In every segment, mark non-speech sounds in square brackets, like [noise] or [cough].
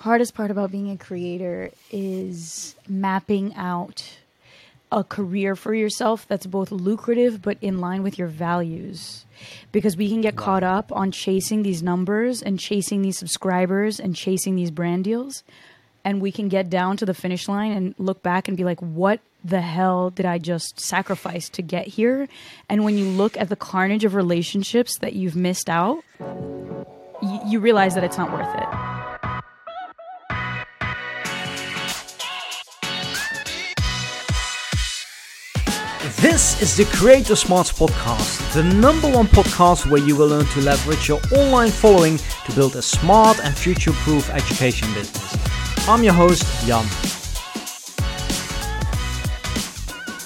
hardest part about being a creator is mapping out a career for yourself that's both lucrative but in line with your values. Because we can get caught up on chasing these numbers and chasing these subscribers and chasing these brand deals. And we can get down to the finish line and look back and be like, what the hell did I just sacrifice to get here? And when you look at the carnage of relationships that you've missed out, y- you realize that it's not worth it. This is the Creator Smarts Podcast, the number one podcast where you will learn to leverage your online following to build a smart and future proof education business. I'm your host, Jan.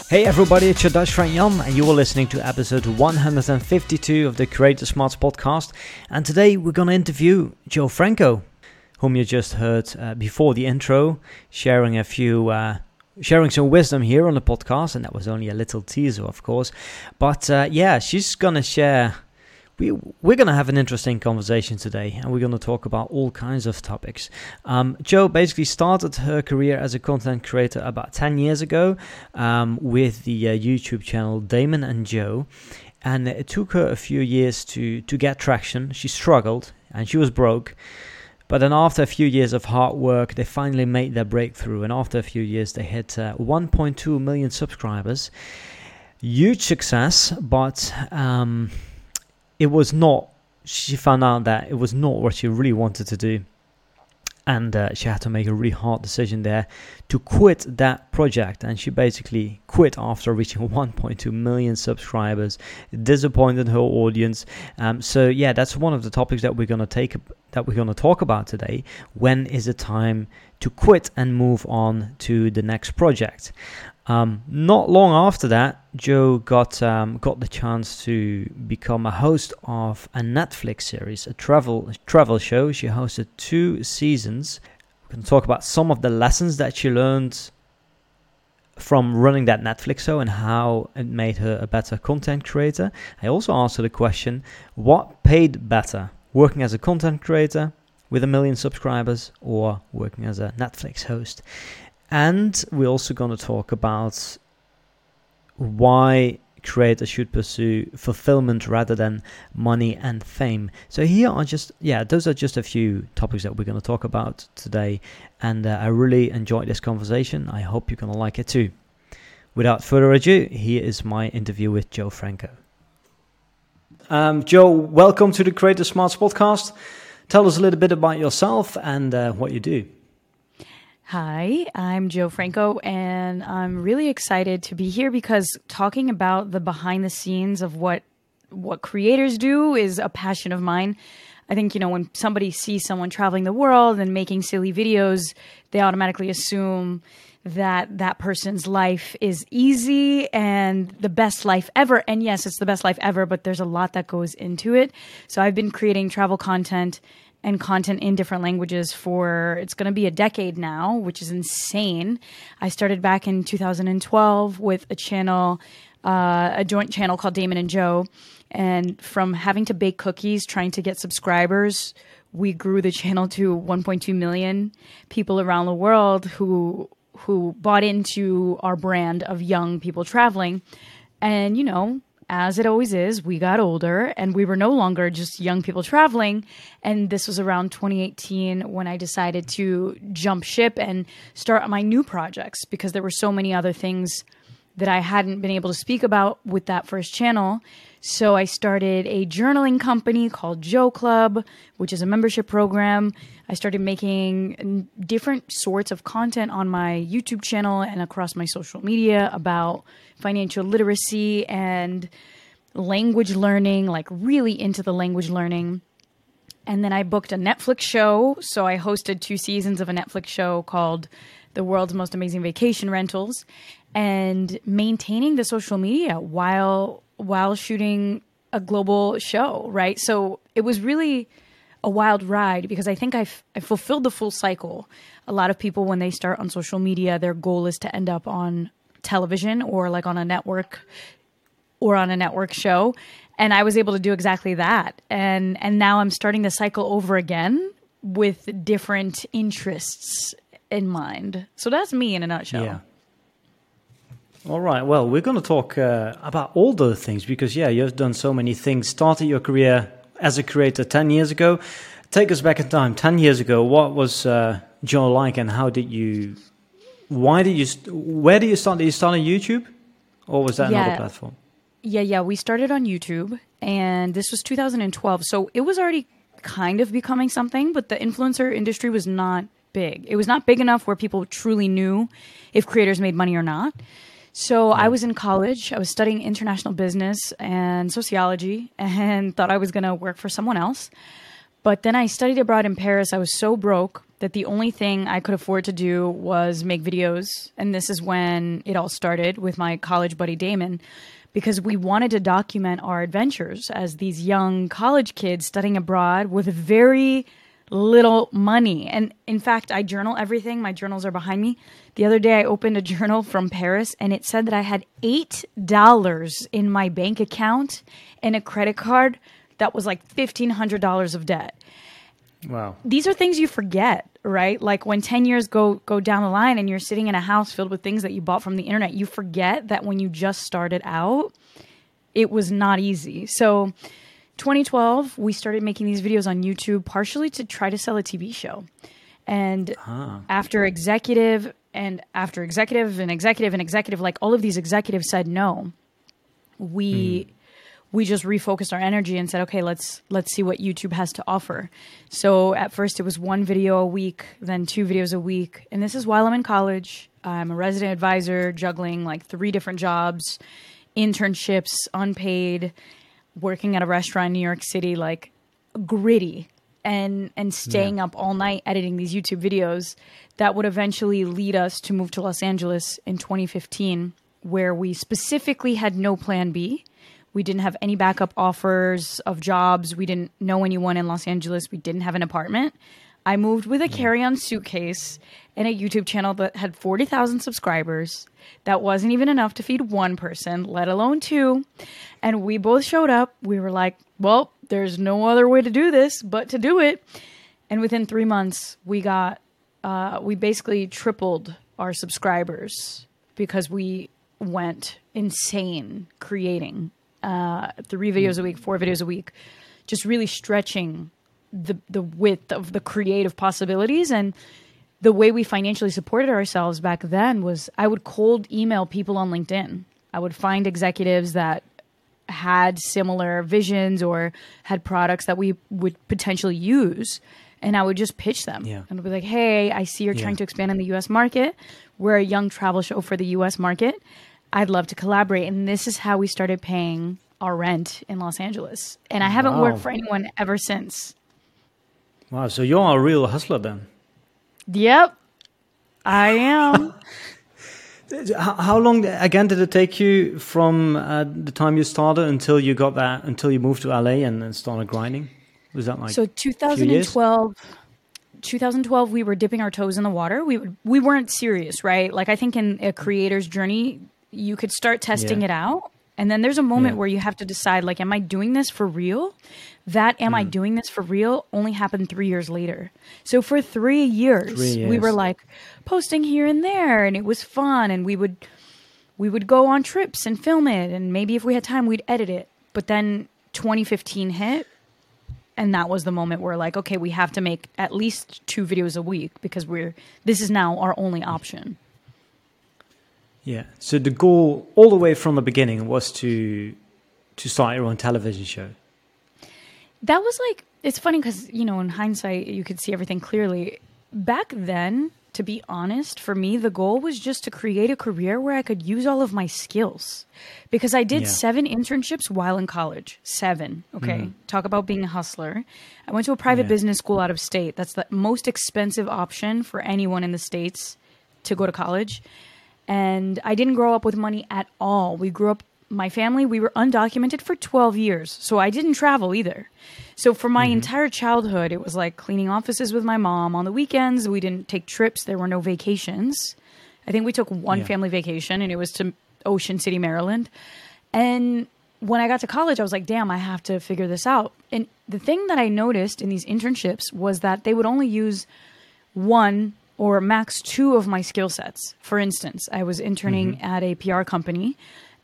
Hey everybody, it's your Dutch friend Jan, and you are listening to episode 152 of the Creator Smarts Podcast. And today we're going to interview Jo Franco, whom you just heard uh, before the intro, sharing a few. Uh, sharing some wisdom here on the podcast, and that was only a little teaser, of course. But uh, yeah, she's gonna share. We we're gonna have an interesting conversation today, and we're gonna talk about all kinds of topics. Um, Jo basically started her career as a content creator about ten years ago um, with the uh, YouTube channel Damon and Jo, and it took her a few years to to get traction. She struggled, and she was broke. But then, after a few years of hard work, they finally made their breakthrough. And after a few years, they hit uh, 1.2 million subscribers. Huge success, but um, it was not. She found out that it was not what she really wanted to do. And uh, she had to make a really hard decision there to quit that project. And she basically quit after reaching [laughs] 1.2 million subscribers. Disappointed her audience. Um, so yeah, that's one of the topics that we're gonna take that we're gonna talk about today. When is the time to quit and move on to the next project? Um, not long after that, Jo got um, got the chance to become a host of a Netflix series, a travel travel show. She hosted two seasons. Going to talk about some of the lessons that she learned from running that Netflix show and how it made her a better content creator. I also asked her the question, what paid better, working as a content creator with a million subscribers or working as a Netflix host? And we're also going to talk about why creators should pursue fulfillment rather than money and fame. So here are just yeah, those are just a few topics that we're going to talk about today, and uh, I really enjoyed this conversation. I hope you're going to like it too. Without further ado, here is my interview with Jo Franco. Um, Jo, welcome to the Creator Smarts podcast. Tell us a little bit about yourself and uh, what you do. Hi, I'm Jo Franco, and I'm really excited to be here because talking about the behind the scenes of what what creators do is a passion of mine. I think you know when somebody sees someone traveling the world and making silly videos, they automatically assume that that person's life is easy and the best life ever. And yes, it's the best life ever, but there's a lot that goes into it. So I've been creating travel content and content in different languages for it's going to be a decade now, which is insane. I started back in 2012 with a channel, uh, a joint channel called Damon and Jo. And from having to bake cookies, trying to get subscribers, we grew the channel to 1.2 million people around the world who who bought into our brand of young people traveling. And you know, as it always is, we got older and we were no longer just young people traveling. And this was around 2018 when I decided to jump ship and start my new projects because there were so many other things that I hadn't been able to speak about with that first channel. So I started a journaling company called Jo Club, which is a membership program. I started making different sorts of content on my YouTube channel and across my social media about financial literacy and language learning, like really into the language learning. And then I booked a Netflix show. So I hosted two seasons of a Netflix show called The World's Most Amazing Vacation Rentals and maintaining the social media while while shooting a global show, right? So it was really a wild ride because I think I've, I fulfilled the full cycle. A lot of people, when they start on social media, their goal is to end up on television or like on a network or on a network show. And I was able to do exactly that. And, and now I'm starting the cycle over again with different interests in mind. So that's me in a nutshell. Yeah. All right. Well, we're going to talk uh, about all those things because, yeah, you've done so many things. Started your career as a creator 10 years ago. Take us back in time. 10 years ago, what was uh, Jo like and how did you, why did you, where did you start? Did you start on YouTube or was that Yeah. another platform? Yeah, yeah. We started on YouTube, and this was 2012. So it was already kind of becoming something, but the influencer industry was not big. It was not big enough where people truly knew if creators made money or not. So I was in college. I was studying international business and sociology [laughs] and thought I was going to work for someone else. But then I studied abroad in Paris. I was so broke that the only thing I could afford to do was make videos. And this is when it all started with my college buddy Damon, because we wanted to document our adventures as these young college kids studying abroad with very little money. And in fact, I journal everything. My journals are behind me. The other day, I opened a journal from Paris and it said that I had $8 in my bank account and a credit card that was like $1,500 of debt Wow. these are things you forget, right? Like when 10 years go go down the line and you're sitting in a house filled with things that you bought from the internet, you forget that when you just started out, it was not easy. So 2012, we started making these videos on YouTube partially to try to sell a TV show. And after executive and after executive and executive and executive, like all of these executives said no, we hmm. we just refocused our energy and said, okay, let's let's see what YouTube has to offer. So at first it was one video a week, then two videos a week, and this is while I'm in college. I'm a resident advisor, juggling like three different jobs, internships, unpaid, working at a restaurant in New York City, like gritty and and staying up all night editing these YouTube videos that would eventually lead us to move to Los Angeles in 2015 where we specifically had no plan B. We didn't have any backup offers of jobs. We didn't know anyone in Los Angeles. We didn't have an apartment. I moved with a carry-on suitcase and a YouTube channel that had 40,000 subscribers. That wasn't even enough to feed one person, let alone two. And we both showed up. We were like, well, there's no other way to do this but to do it. And within three months, we got, uh, we basically tripled our subscribers because we went insane creating uh, three videos a week, four videos a week, just really stretching the the width of the creative possibilities and the way we financially supported ourselves back then was I would cold email people on LinkedIn. I would find executives that had similar visions or had products that we would potentially use and I would just pitch them. Yeah. And I'd be like, "Hey, I see you're Yeah. trying to expand in the US market. We're a young travel show for the US market. I'd love to collaborate." And this is how we started paying our rent in Los Angeles. And I haven't Wow. worked for anyone ever since. Wow. So you're a real hustler then. Yep. I am. [laughs] How, how long again did it take you from uh, the time you started until you got that until you moved to LA and then started grinding? Was that like so 2012 2012 we were dipping our toes in the water we we weren't serious right like i think in a creator's journey you could start testing Yeah. it out and then there's a moment Yeah. where you have to decide like am i doing this for real that am Mm. i doing this for real only happened three years later so for three years, Three we were like posting here and there and it was fun and we would we would go on trips and film it and maybe if we had time we'd edit it but then 2015 hit and that was the moment where like okay we have to make at least two videos a week because we're this is now our only option yeah? So the goal all the way from the beginning was to to start your own television show. That was like it's funny because you know in hindsight you could see everything clearly. Back then to be honest for me the goal was just to create a career where i could use all of my skills. Because i did Yeah. seven internships while in college. Seven okay? Mm-hmm. Talk about being a hustler. I went to a private Yeah. business school out of state. That's the most expensive option for anyone in the states to go to college. And I didn't grow up with money at all. We grew up, my family, we were undocumented for 12 years. So I didn't travel either. So for my entire childhood, it was like cleaning offices with my mom. On the weekends, we didn't take trips, there were no vacations. I think we took one Yeah. family vacation, and it was to Ocean City, Maryland. And when I got to college, I was like, damn, I have to figure this out. And the thing that I noticed in these internships was that they would only use one or max two of my skill sets. For instance, I was interning Mm-hmm. at a PR company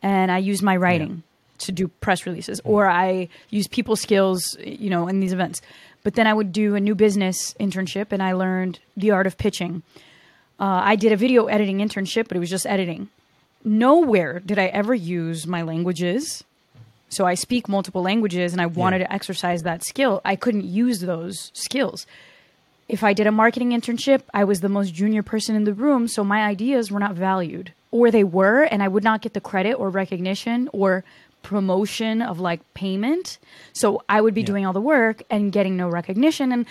and I use my writing to do press releases, or I use people skills, you know, in these events. But then I would do a new business internship and I learned the art of pitching. Uh, I did a video editing internship, but it was just editing. Nowhere did I ever use my languages. So I speak multiple languages and I wanted Yeah. to exercise that skill. I couldn't use those skills. If I did a marketing internship, I was the most junior person in the room, so my ideas were not valued. Or they were, and I would not get the credit or recognition or promotion of like payment. So I would be Yeah. doing all the work and getting no recognition. And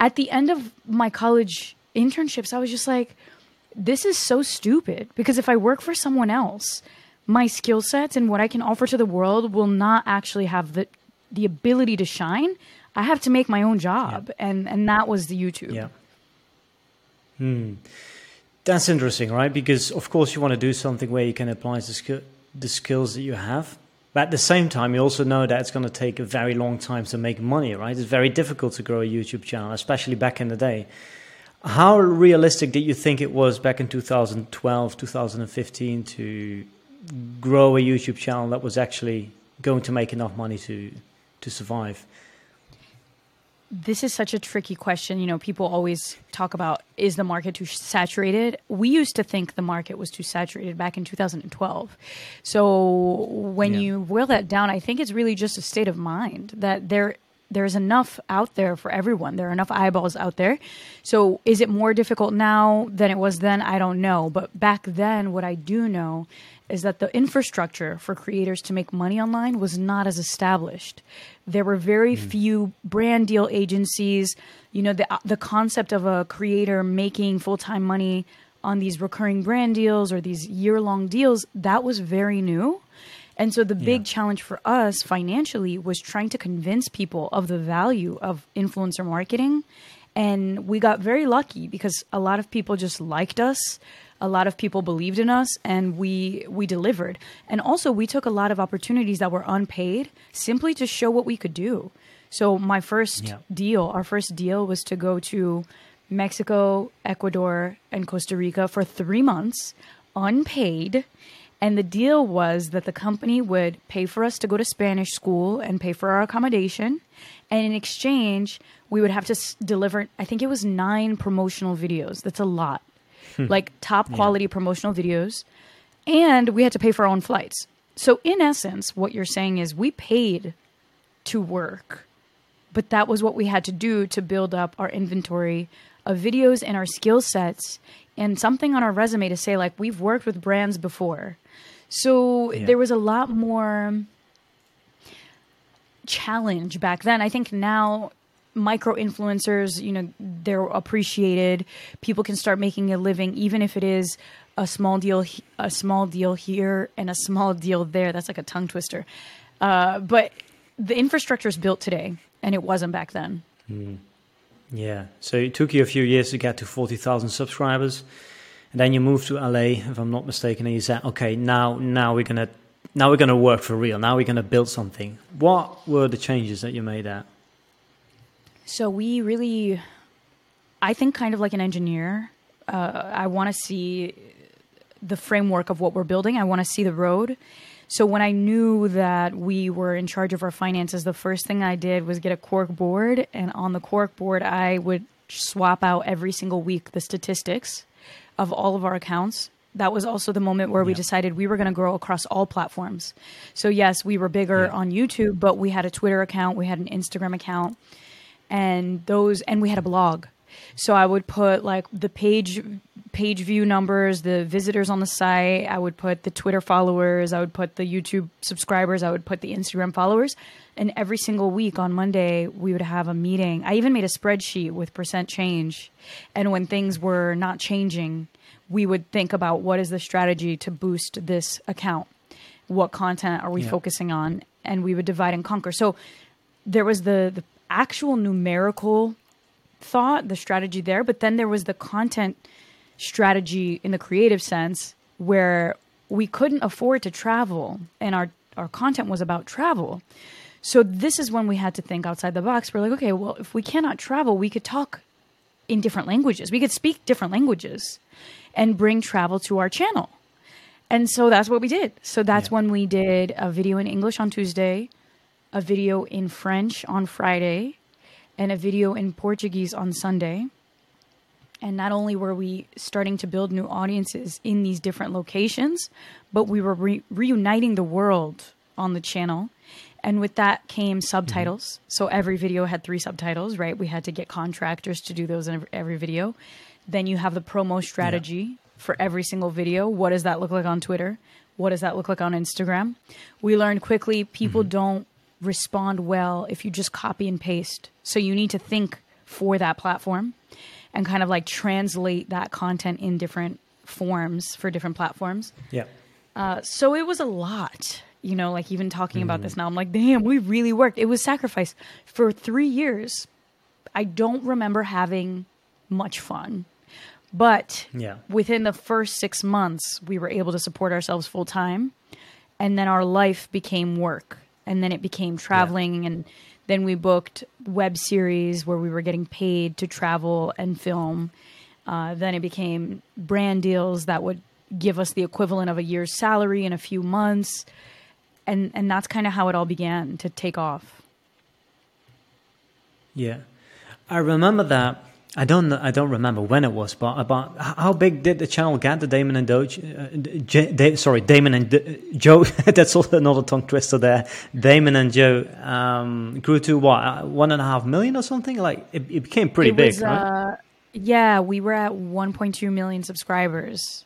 at the end of my college internships, I was just like, this is so stupid because if I work for someone else, my skill sets and what I can offer to the world will not actually have the the ability to shine. I have to make my own job, and and that was the YouTube. Yeah. Hmm. That's interesting, right? Because of course you want to do something where you can apply the, skill, the skills that you have. But at the same time, you also know that it's going to take a very long time to make money, right? It's very difficult to grow a YouTube channel, especially back in the day. How realistic did you think it was back in 2012, 2015 to grow a YouTube channel that was actually going to make enough money to to survive? This is such a tricky question. You know, people always talk about is the market too saturated? We used to think the market was too saturated back in 2012. So when Yeah. you boil that down, I think it's really just a state of mind that there there's enough out there for everyone. There are enough eyeballs out there. So is it more difficult now than it was then? I don't know. But back then, what I do know is that the infrastructure for creators to make money online was not as established. There were very hmm. few brand deal agencies. You know, the uh, the concept of a creator making full time money on these recurring brand deals or these year long deals that was very new. And so the big Yeah. challenge for us financially was trying to convince people of the value of influencer marketing. And we got very lucky because a lot of people just liked us. A lot of people believed in us and we we delivered. And also we took a lot of opportunities that were unpaid simply to show what we could do. So my first Yeah. deal, our first deal was to go to Mexico, Ecuador, and Costa Rica for 3 months unpaid. And the deal was that the company would pay for us to go to Spanish school and pay for our accommodation. And in exchange, we would have to s- deliver, I think it was nine promotional videos. That's a lot. Hmm. like top quality promotional videos. And we had to pay for our own flights. So, in essence, what you're saying is we paid to work, but that was what we had to do to build up our inventory of videos and our skill sets and something on our resume to say, like, we've worked with brands before. So Yeah. there was a lot more challenge back then. I think now micro influencers, you know, they're appreciated. People can start making a living even if it is a small deal a small deal here and a small deal there. That's like a tongue twister. Uh, but the infrastructure is built today and it wasn't back then. Yeah. So it took you a few years to get to 40,000 subscribers. And then you moved to LA, if I'm not mistaken, and you said, okay, now now we're gonna now we're gonna work for real. Now we're gonna build something. What were the changes that you made there? So we really, I think, kind of like an engineer. Uh, I want to see the framework of what we're building. I want to see the road. So when I knew that we were in charge of our finances, the first thing I did was get a cork board, and on the cork board, I would swap out every single week the statistics of all of our accounts. That was also the moment where we decided we were going to grow across all platforms. So yes, we were bigger Yeah. on YouTube, but we had a Twitter account, we had an Instagram account, and those and we had a blog. So i would put like the page page view numbers the visitors on the site. I would put the twitter followers. I would put the youtube subscribers. I would put the instagram followers. And every single week on monday we would have a meeting. I even made a spreadsheet with percent change. And when things were not changing we would think about what is the strategy to boost this account? What content are we Yeah. focusing on? And we would divide and conquer. So there was the the actual numerical thought, the strategy there, but then there was the content strategy in the creative sense where we couldn't afford to travel and our our content was about travel. So this is when we had to think outside the box. We're like, okay, well, if we cannot travel, we could talk in different languages. We could speak different languages and bring travel to our channel. And so that's what we did. So that's Yeah. when we did a video in English on Tuesday, a video in French on Friday, and a video in Portuguese on Sunday. And not only were we starting to build new audiences in these different locations, but we were re- reuniting the world on the channel. And with that came mm-hmm. subtitles. So every video had three subtitles, right? We had to get contractors to do those in every- every video. Then you have the promo strategy for every single video. What does that look like on Twitter? What does that look like on Instagram? We learned quickly people mm-hmm. don't respond well if you just copy and paste. So you need to think for that platform and kind of like translate that content in different forms for different platforms. Yeah. Uh, so it was a lot, you know, like even talking about this now, I'm like, damn, we really worked. It was sacrifice for three years. I don't remember having much fun, but Yeah. within the first six months, we were able to support ourselves full time. And then our life became work. And then it became traveling. And then we booked web series where we were getting paid to travel and film. Uh, then it became brand deals that would give us the equivalent of a year's salary in a few months. And, and that's kind of how it all began to take off. Yeah, I remember that. I don't know, I don't remember when it was, but about how big did the channel get? The Damon and Doge, uh, J, Da- sorry, Damon and D- Jo. [laughs] that's also another tongue twister there. Damon and Jo um, grew to what uh, one and a half million or something. Like it, it became pretty It big, was, right? uh, yeah, we were at 1.2 million subscribers.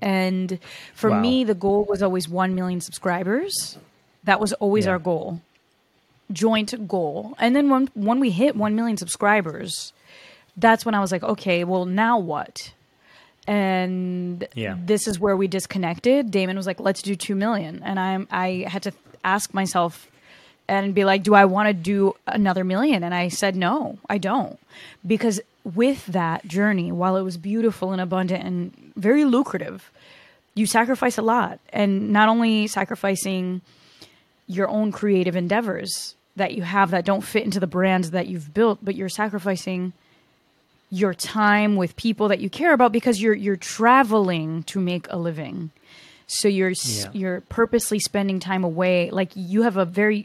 And for Wow. me, the goal was always 1 million subscribers. That was always Yeah. our goal, joint goal. And then when, when we hit 1 million subscribers, that's when I was like, okay, well, now what? And Yeah. this is where we disconnected. Damon was like, let's do 2 million. And I'm, I had to ask myself, and be like, do I want to do another million? And I said, no, I don't. Because with that journey, while it was beautiful and abundant and very lucrative, you sacrifice a lot. And not only sacrificing your own creative endeavors that you have that don't fit into the brands that you've built, but you're sacrificing your time with people that you care about because you're you're traveling to make a living. So you're Yeah. you're purposely spending time away. Like you have a very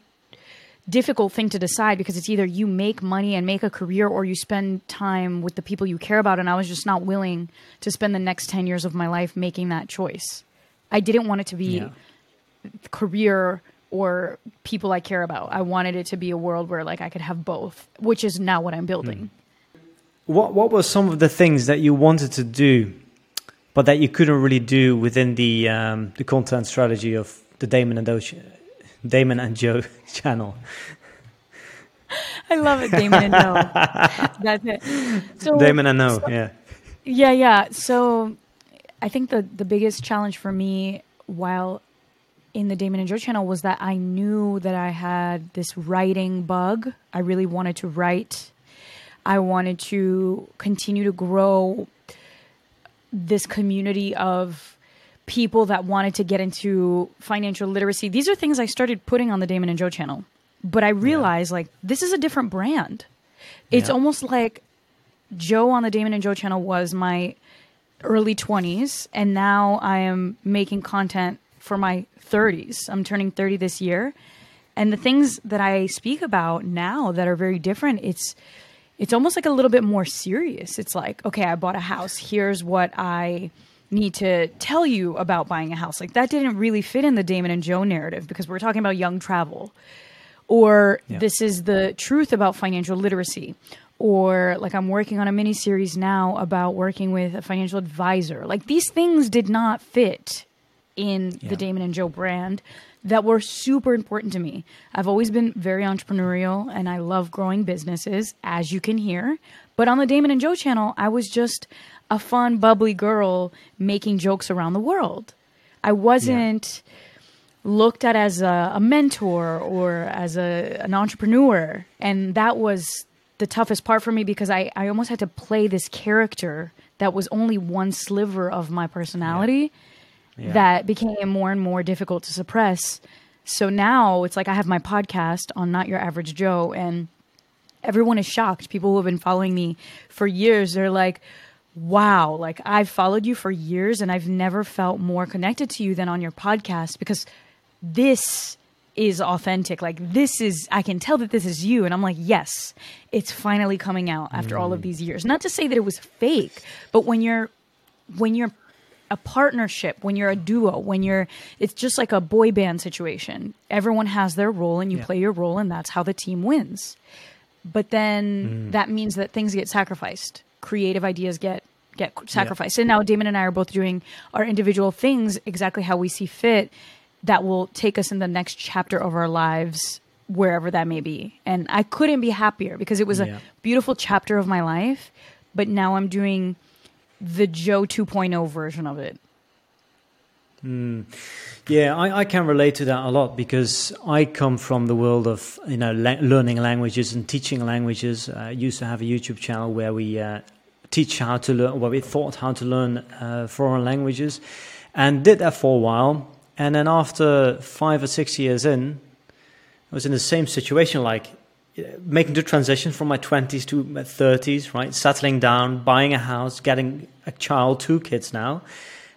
difficult thing to decide because it's either you make money and make a career or you spend time with the people you care about and I was just not willing to spend the next 10 years of my life making that choice. I didn't want it to be Yeah. career or people I care about. I wanted it to be a world where like I could have both, which is now what I'm building. What What were some of the things that you wanted to do, but that you couldn't really do within the um, the content strategy of the Damon and Doge, Damon and Jo [laughs] channel? I love it, Damon and Jo. [laughs] That's it. So Damon and No, yeah, Yeah, yeah. So I think the the biggest challenge for me while in the Damon and Jo channel was that I knew that I had this writing bug. I really wanted to write. I wanted to continue to grow this community of people that wanted to get into financial literacy. These are things I started putting on the Damon and Jo channel. But I realized like this is a different brand. It's Yeah. almost like Jo on the Damon and Jo channel was my early 20s and now I am making content for my 30s. I'm turning 30 this year. And the things that I speak about now that are very different, it's it's almost like a little bit more serious. It's like, okay, I bought a house. Here's what I need to tell you about buying a house. Like that didn't really fit in the Damon and Jo narrative because we're talking about young travel or Yeah. this is the truth about financial literacy or like i'm working on a mini series now about working with a financial advisor like these things did not fit in Yeah. the damon and jo brand that were super important to me i've always been very entrepreneurial and i love growing businesses as you can hear but on the damon and jo channel i was just a fun bubbly girl making jokes around the world i wasn't looked at as a, a mentor or as a, an entrepreneur. And that was the toughest part for me because I, I almost had to play this character that was only one sliver of my personality Yeah. That became more and more difficult to suppress So now it's like I have my podcast on Not Your Average Jo, and everyone is shocked. People who have been following me for years, they're like, wow, like I've followed you for years and I've never felt more connected to you than on your podcast because this is authentic. Like this is, I can tell that this is you. And I'm like, yes, it's finally coming out after mm. all of mm. these years. Not to say that it was fake, but when you're, when you're a partnership, when you're a duo, when you're, it's just like a boy band situation. Everyone has their role and you yeah. play your role and that's how the team wins. But then mm. that means that things get sacrificed. Creative ideas get get sacrificed. Yeah. And now Damon and I are both doing our individual things exactly how we see fit that will take us in the next chapter of our lives wherever that may be. And I couldn't be happier because it was yeah. a beautiful chapter of my life, but now I'm doing the Jo 2.0 version of it. Mm. Yeah, I, I, can relate to that a lot because I come from the world of you know learning languages and teaching languages. I used to have a YouTube channel where we uh, teach how to learn, where we thought how to learn uh, foreign languages, and did that for a while. And then after five or six years in, I was in the same situation, like uh, making the transition from my 20s to my 30s, right? Settling down, buying a house, getting a child, two kids now.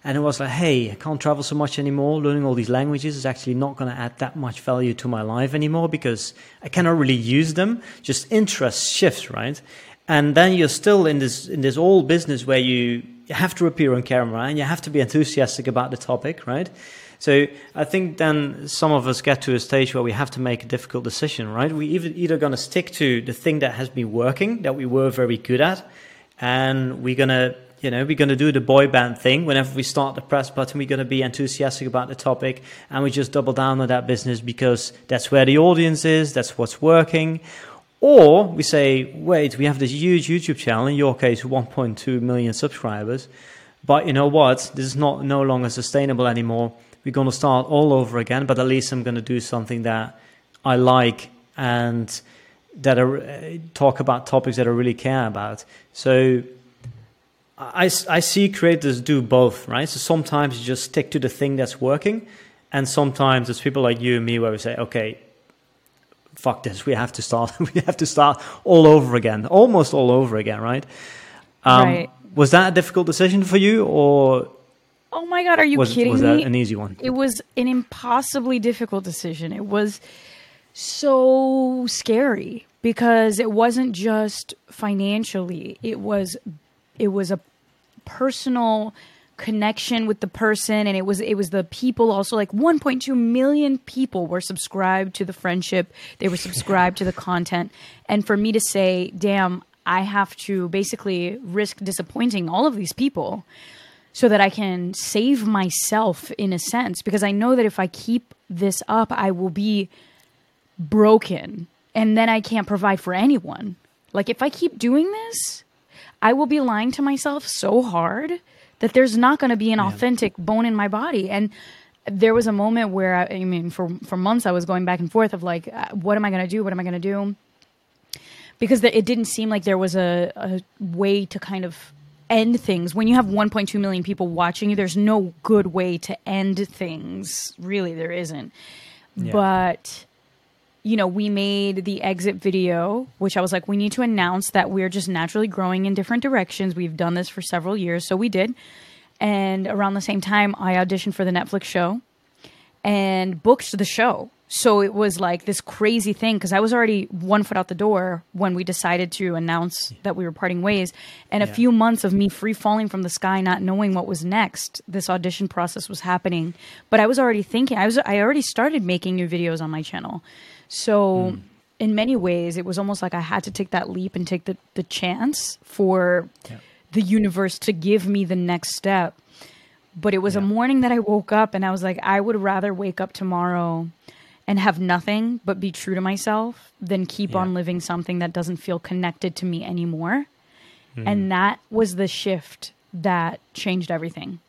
And it was like, hey, I can't travel so much anymore. Learning all these languages is actually not going to add that much value to my life anymore because I cannot really use them. Just interest shifts, right? And then you're still in this in this old business where you have to appear on camera and you have to be enthusiastic about the topic, right? So I think then some of us get to a stage where we have to make a difficult decision, right? We either either going to stick to the thing that has been working, that we were very good at, and we're going to you know, we're going to do the boy band thing. Whenever we start the press button, we're going to be enthusiastic about the topic and we just double down on that business because that's where the audience is, that's what's working. Or we say, wait, we have this huge YouTube channel, in your case, 1.2 million subscribers. But you know what? This is not no longer sustainable anymore. We're going to start all over again, but at least I'm going to do something that I like and that I talk about topics that I really care about. So I, I see creators do both, right? So sometimes you just stick to the thing that's working, and sometimes it's people like you and me where we say, okay, fuck this, we have to start, [laughs] we have to start all over again, almost all over again, right? Um, right. Was that a difficult decision for you, or? Oh my god, are you was, kidding was me? Was that an easy one? It was an impossibly difficult decision. It was so scary because it wasn't just financially; it was it was a personal connection with the person and it was it was the people also like 1.2 million people were subscribed to the friendship they were subscribed to the content and for me to say damn i have to basically risk disappointing all of these people so that i can save myself in a sense because i know that if i keep this up i will be broken and then i can't provide for anyone like if i keep doing this I will be lying to myself so hard that there's not going to be an yeah. authentic bone in my body. And there was a moment where I, I, mean, for for months I was going back and forth of like, uh, what am I going to do? What am I going to do? Because it didn't seem like there was a, a way to kind of end things. When you have 1.2 million people watching you, there's no good way to end things. Really, there isn't. Yeah. But you know, we made the exit video, which I was like, we need to announce that we're just naturally growing in different directions. We've done this for several years, so we did. And around the same time, I auditioned for the Netflix show and booked the show. So it was like this crazy thing because I was already one foot out the door when we decided to announce that we were parting ways. And a few months of me free falling from the sky, not knowing what was next, this audition process was happening. But I was already thinking, I was I already started making new videos on my channel. So, mm. in many ways, it was almost like I had to take that leap and take the, the chance for yeah. the universe to give me the next step. But it was yeah. a morning that I woke up and I was like, I would rather wake up tomorrow and have nothing but be true to myself than keep yeah. on living something that doesn't feel connected to me anymore. Mm. And that was the shift that changed everything.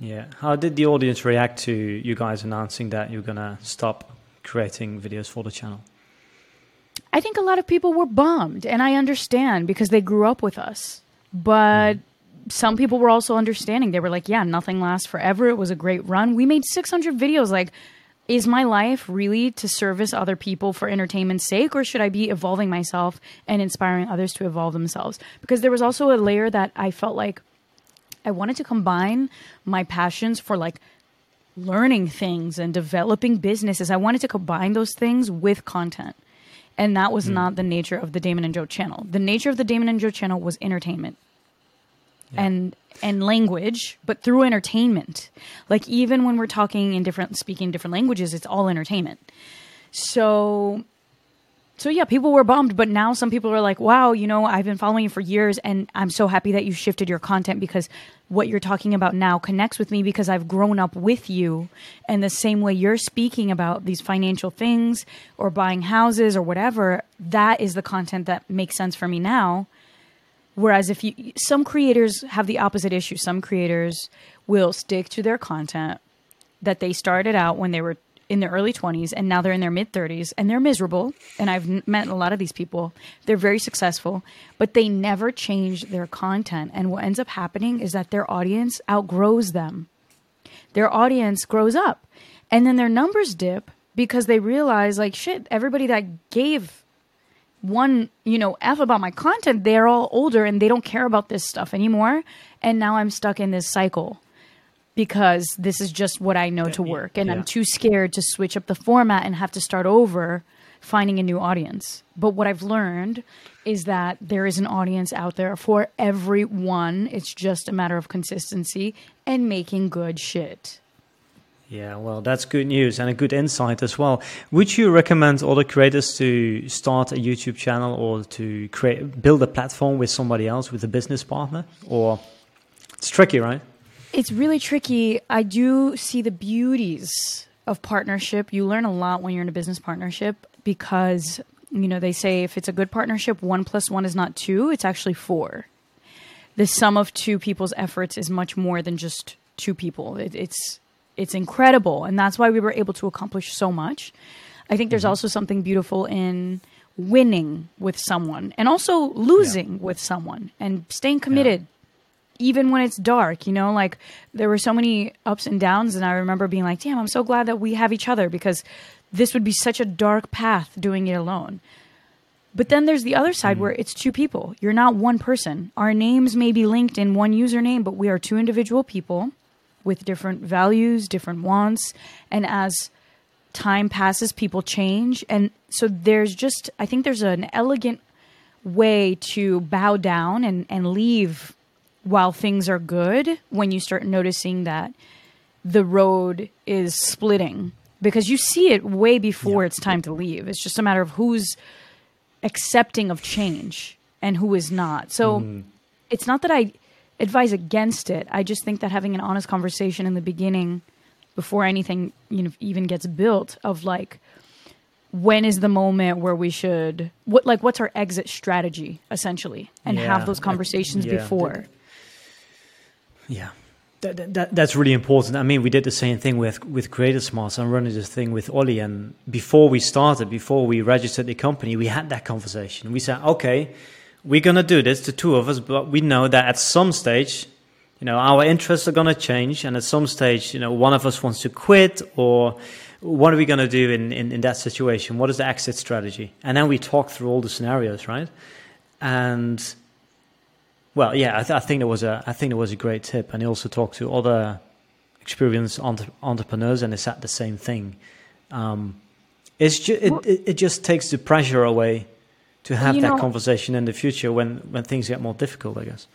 Yeah. How did the audience react to you guys announcing that you're going to stop creating videos for the channel? I think a lot of people were bummed, and I understand because they grew up with us. But mm. some people were also understanding. They were like, "Yeah, nothing lasts forever. It was a great run. We made 600 videos. Like, is my life really to service other people for entertainment's sake or should i be evolving myself and inspiring others to evolve themselves? Because there was also a layer that i felt like i wanted to combine my passions for like learning things and developing businesses. I wanted to combine those things with content. And that was hmm. not the nature of the damon and jo channel. The nature of the damon and jo channel was entertainment and and language, but through entertainment. Like even when we're talking in different speaking different languages, it's all entertainment. So so yeah, people were bummed, but now some people are like, "Wow, you know, I've been following you for years and I'm so happy that you shifted your content because what you're talking about now connects with me because I've grown up with you and the same way you're speaking about these financial things or buying houses or whatever, that is the content that makes sense for me now." Whereas if you, some creators have the opposite issue. Some creators will stick to their content that they started out when they were in their early 20s and now they're in their mid 30s and they're miserable. And I've met a lot of these people. They're very successful, but they never change their content. And what ends up happening is that their audience outgrows them. Their audience grows up and then their numbers dip because they realize, like, shit, everybody that gave one, you know, F about my content, they're all older and they don't care about this stuff anymore. And now I'm stuck in this cycle because this is just what I know to work. And yeah. I'm too scared to switch up the format and have to start over finding a new audience. But what I've learned is that there is an audience out there for everyone. It's just a matter of consistency and making good shit. Yeah, well, that's good news and a good insight as well. Would you recommend other creators to start a YouTube channel or to create build a platform with somebody else, with a business partner? Or it's tricky, right? It's really tricky. I do see the beauties of partnership. You learn a lot when you're in a business partnership because, you know, they say if it's a good partnership, one plus one is not two, it's actually four. The sum of two people's efforts is much more than just two people. It, it's it's incredible, and that's why we were able to accomplish so much. I think there's mm-hmm. also something beautiful in winning with someone and also losing with someone and staying committed even when it's dark, you know, like there were so many ups and downs. And I remember being like, damn, I'm so glad that we have each other because this would be such a dark path doing it alone. But then there's the other side mm-hmm. where it's two people. You're not one person. Our names may be linked in one username, but we are two individual people with different values, different wants. And as time passes, people change. And so there's just, I think there's an elegant way to bow down and, and leave while things are good when you start noticing that the road is splitting because you see it way before it's time to leave. It's just a matter of who's accepting of change and who is not. So mm-hmm. it's not that I advise against it. I just think that having an honest conversation in the beginning before anything you know even gets built of like when is the moment where we should what like what's our exit strategy essentially and Yeah, have those conversations yeah. before. Yeah. That, that- that, that's really important. I mean, we did the same thing with, with Creator Smarts. I'm running this thing with Olly. And before we started, before we registered the company, we had that conversation. We said, okay, we're going to do this, the two of us, but we know that at some stage, you know, our interests are going to change. And at some stage, you know, one of us wants to quit or what are we going to do in, in, in that situation? What is the exit strategy? And then we talk through all the scenarios, right? And well, yeah, I, th- I think it was a I think it was a great tip, and he also talked to other experienced entre- entrepreneurs, and they said the same thing. Um, it's ju- it, it, it just takes the pressure away to have you that know- conversation in the future when when things get more difficult, I guess.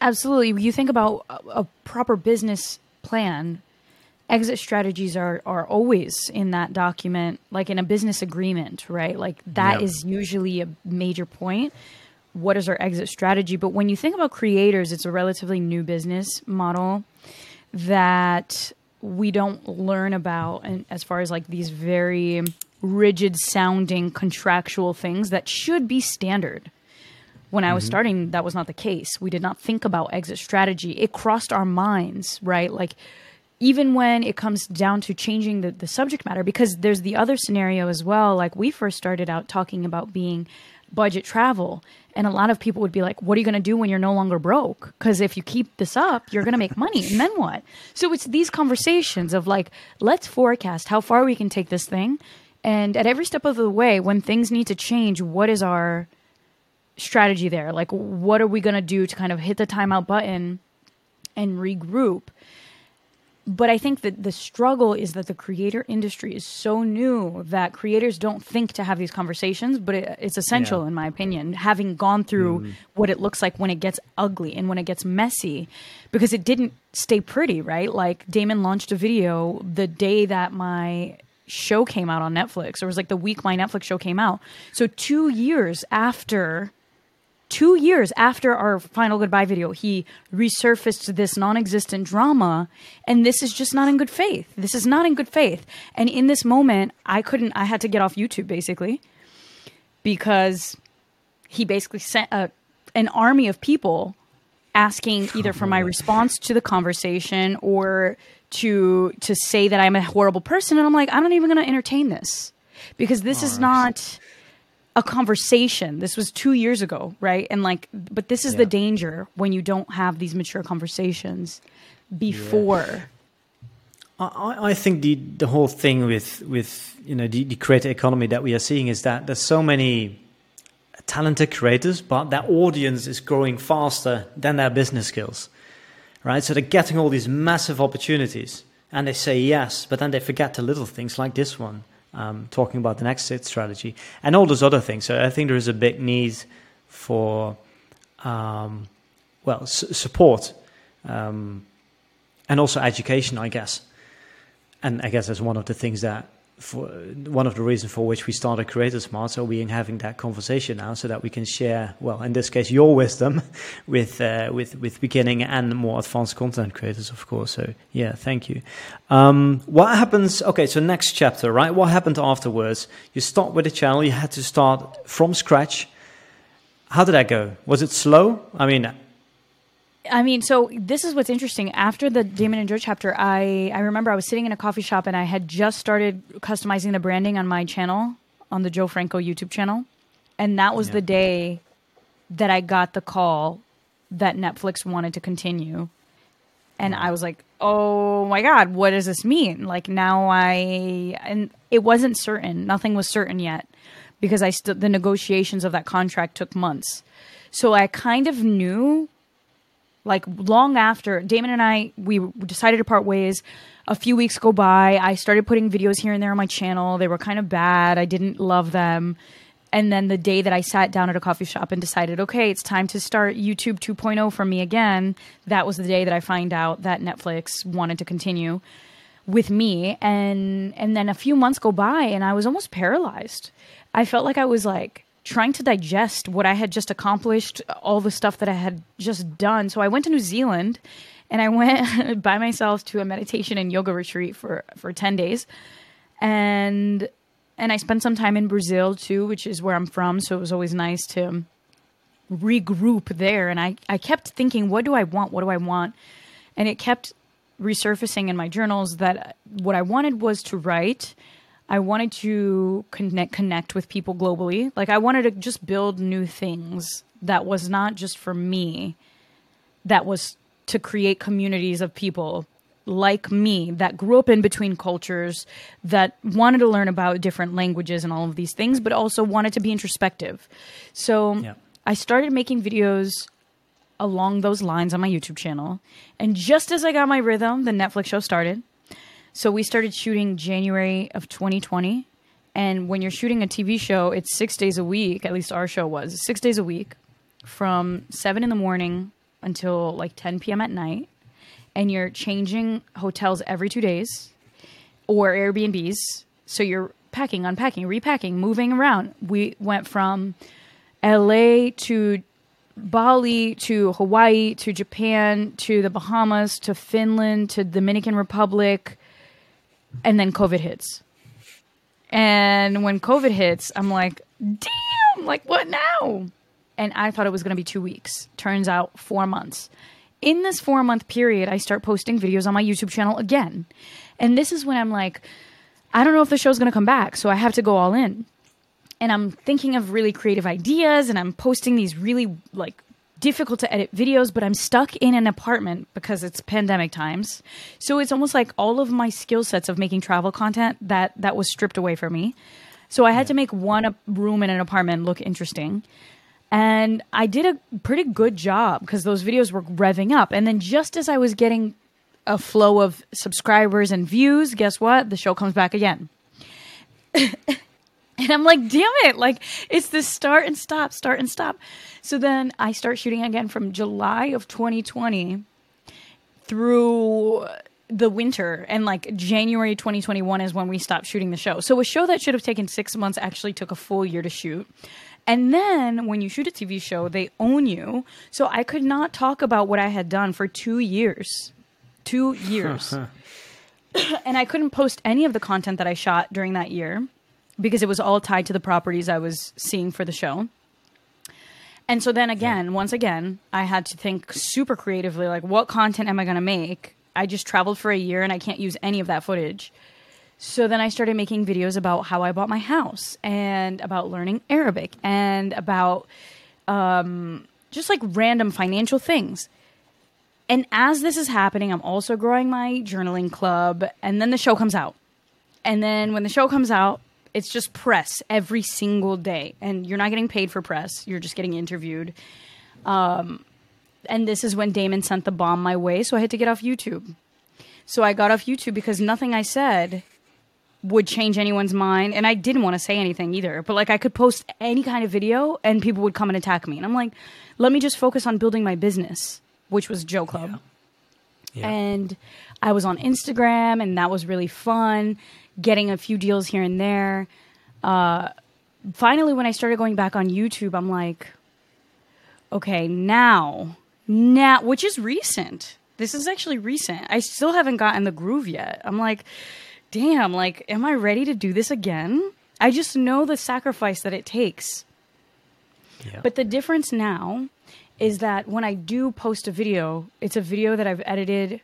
Absolutely. You think about a, proper business plan. Exit strategies are, are always in that document, like in a business agreement, right? Like that Yeah. is usually a major point. What is our exit strategy? But when you think about creators, it's a relatively new business model that we don't learn about and as far as like these very rigid sounding contractual things that should be standard when I was mm-hmm. starting, that was not the case. We did not think about exit strategy. It crossed our minds, right? Like, even when it comes down to changing the, the subject matter, because there's the other scenario as well. Like, we first started out talking about being budget travel. And a lot of people would be like, what are you going to do when you're no longer broke? Because if you keep this up, you're going to make money. And then what? So it's these conversations of like, let's forecast how far we can take this thing. And at every step of the way, when things need to change, what is our strategy there? Like, what are we going to do to kind of hit the timeout button and regroup? but I think that the struggle is that the creator industry is so new that creators don't think to have these conversations, but it, it's essential, Yeah. in my opinion, having gone through mm-hmm. what it looks like when it gets ugly and when it gets messy, because it didn't stay pretty, right? Like Damon launched a video the day that my show came out on Netflix. It was like the week my Netflix show came out. So two years after two years after our final goodbye video, he resurfaced this non existent drama. And this is just not in good faith. This is not in good faith. And in this moment, I couldn't, I had to get off YouTube basically because he basically sent a, an army of people asking either for my [laughs] response to the conversation or to to say that I'm a horrible person and I'm like I'm not even going to entertain this because this is oh, not a conversation. This was 2 years ago, right? And like but this is the danger when you don't have these mature conversations before. I, I I think the the whole thing with with you know the, the creator economy that we are seeing is that there's so many talented creators, but their audience is growing faster than their business skills, right? So they're getting all these massive opportunities, and they say yes, but then they forget the little things like this one, um, talking about the next strategy, and all those other things. So I think there is a big need for, um, well, support. Um, and also education, I guess. And I guess that's one of the things that, for one of the reasons for which we started Creator Smart, so we are having that conversation now, so that we can share, well, in this case, your wisdom [laughs] with uh, with with beginning and more advanced content creators, of course. So yeah, thank you. Um, what happens? Okay, so next chapter, right? What happened afterwards? You start with a channel. You had to start from scratch. How did that go? Was it slow? I mean, I mean, so this is what's interesting. After the Damon and Jo chapter, I I remember I was sitting in a coffee shop and I had just started customizing the branding on my channel on the Jo Franco YouTube channel, and that was Yeah. the day that I got the call that Netflix wanted to continue, and I was like, "Oh my god, what does this mean?" Like now I and it wasn't certain. Nothing was certain yet because I still the negotiations of that contract took months. So I kind of knew like long after Damon and I we decided to part ways. A few weeks go by. I started putting videos here and there on my channel. They were kind of bad. I didn't love them. And then the day that I sat down at a coffee shop and decided, okay, it's time to start YouTube 2.0 for me again, that was the day that I find out that Netflix wanted to continue with me and and then a few months go by and I was almost paralyzed. I felt like I was like trying to digest what I had just accomplished, all the stuff that I had just done. So I went to New Zealand and I went [laughs] by myself to a meditation and yoga retreat for for 10 days. And and I spent some time in Brazil too, which is where I'm from, so it was always nice to regroup there and I I kept thinking what do I want? What do I want? And it kept resurfacing in my journals that what I wanted was to write. I wanted to connect connect with people globally. Like I wanted to just build new things that was not just for me. That was to create communities of people like me that grew up in between cultures that wanted to learn about different languages and all of these things but also wanted to be introspective. So Yeah. I started making videos along those lines on my YouTube channel. And just as I got my rhythm, the Netflix show started. So we started shooting January of 2020. And when you're shooting a TV show, it's six days a week. At least our show was six days a week from seven in the morning until like 10 p.m. at night. And you're changing hotels every two days or Airbnbs. So you're packing, unpacking, repacking, moving around. We went from LA to Bali to Hawaii to Japan to the Bahamas to Finland to Dominican Republic and then COVID hits. And when COVID hits, I'm like, damn, like what now? And I thought it was going to be 2 weeks. Turns out 4 months. In this 4 month period, I start posting videos on my YouTube channel again. And this is when I'm like I don't know if the show's going to come back, so I have to go all in and I'm thinking of really creative ideas and I'm posting these really like difficult to edit videos, but I'm stuck in an apartment because it's pandemic times. So it's almost like all of my skill sets of making travel content that that was stripped away from me. So I had to make one room in an apartment look interesting. And I did a pretty good job because those videos were revving up. And then just as I was getting a flow of subscribers and views, guess what? The show comes back again. [laughs] And I'm like, damn it. Like, it's this start and stop, start and stop. So then I start shooting again from July of 2020 through the winter. And like January 2021 is when we stopped shooting the show. So a show that should have taken six months actually took a full year to shoot. And then when you shoot a TV show, they own you. So I could not talk about what I had done for two years. Two years. [laughs] [coughs] and I couldn't post any of the content that I shot during that year because it was all tied to the properties I was seeing for the show. And so then again, yeah. once again, I had to think super creatively like, what content am I going to make? I just traveled for a year and I can't use any of that footage. So then I started making videos about how I bought my house and about learning Arabic and about um, just like random financial things. And as this is happening, I'm also growing my journaling club. And then the show comes out. And then when the show comes out, it's just press every single day, and you're not getting paid for press. You're just getting interviewed. Um, and this is when Damon sent the bomb my way, so I had to get off YouTube. So I got off YouTube because nothing I said would change anyone's mind, and I didn't want to say anything either. But like, I could post any kind of video, and people would come and attack me, and I'm like, let me just focus on building my business, which was Jo Club. Yeah. Yeah. And I was on Instagram, and that was really fun getting a few deals here and there. Uh, finally, when I started going back on YouTube, I'm like, okay, now, now, which is recent. This is actually recent. I still haven't gotten the groove yet. I'm like, damn, like, am I ready to do this again? I just know the sacrifice that it takes. Yeah. But the difference now is that when I do post a video, it's a video that I've edited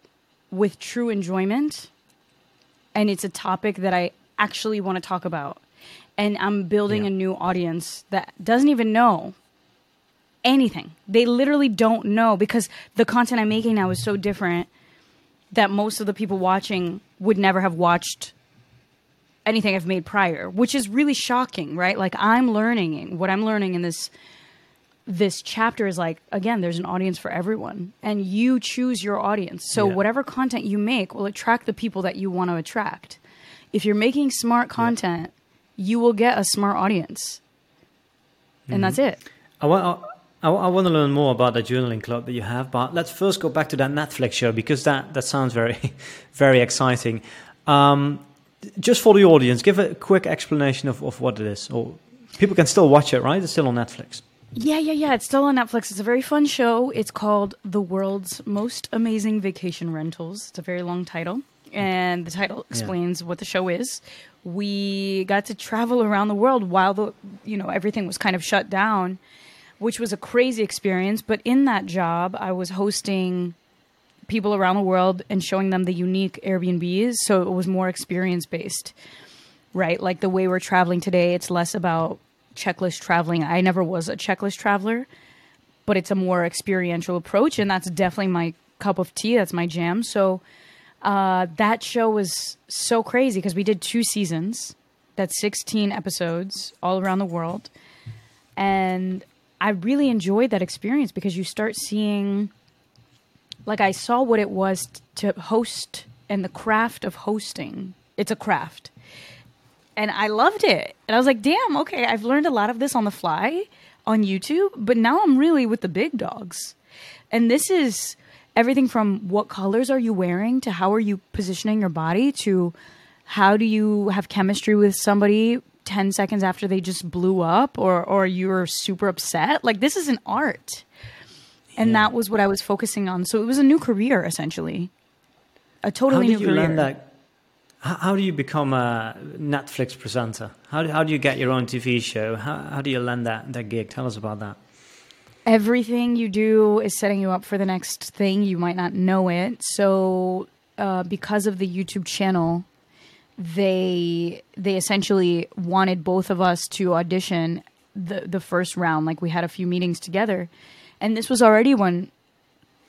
with true enjoyment and it's a topic that I actually want to talk about. And I'm building yeah. a new audience that doesn't even know anything. They literally don't know because the content I'm making now is so different that most of the people watching would never have watched anything I've made prior, which is really shocking, right? Like I'm learning what I'm learning in this this chapter is like again there's an audience for everyone and you choose your audience. So yeah. whatever content you make will attract the people that you want to attract. If you're making smart content yeah. you will get a smart audience. And mm-hmm. that's it. I want, I, I want to learn more about the journaling club that you have but let's first go back to that netflix show because that, that sounds very [laughs] very exciting. Um, just for the audience give a quick explanation of, of what it is. Or people can still watch it right? It's still on netflix yeah, yeah, yeah. It's still on Netflix. It's a very fun show. It's called The World's Most Amazing Vacation Rentals. It's a very long title. And the title explains yeah. what the show is. We got to travel around the world while the you know everything was kind of shut down, which was a crazy experience. But in that job, I was hosting people around the world and showing them the unique Airbnbs. So it was more experience based, right? Like the way we're traveling today, it's less about checklist traveling. I never was a checklist traveler, but it's a more experiential approach, and that's definitely my cup of tea. That's my jam. So uh, that show was so crazy because we did two seasons. That's 16 episodes all around the world. And I really enjoyed that experience because you start seeing, like, I saw what it was to host and the craft of hosting. It's a craft and I loved it. And I was like, damn, okay, I've learned a lot of this on the fly on YouTube, but now I'm really with the big dogs. And this is everything from what colors are you wearing to how are you positioning your body to how do you have chemistry with somebody 10 seconds after they just blew up or or you're super upset. Like this is an art. And yeah. that was what I was focusing on. So it was a new career essentially. A totally how did new you career. Learn that how, do you become a Netflix presenter? How do, how do you get your own TV show? How, how do you land that, that gig? Tell us about that. Everything you do is setting you up for the next thing. You might not know it. So, uh, because of the YouTube channel, they they essentially wanted both of us to audition the the first round. Like we had a few meetings together, and this was already when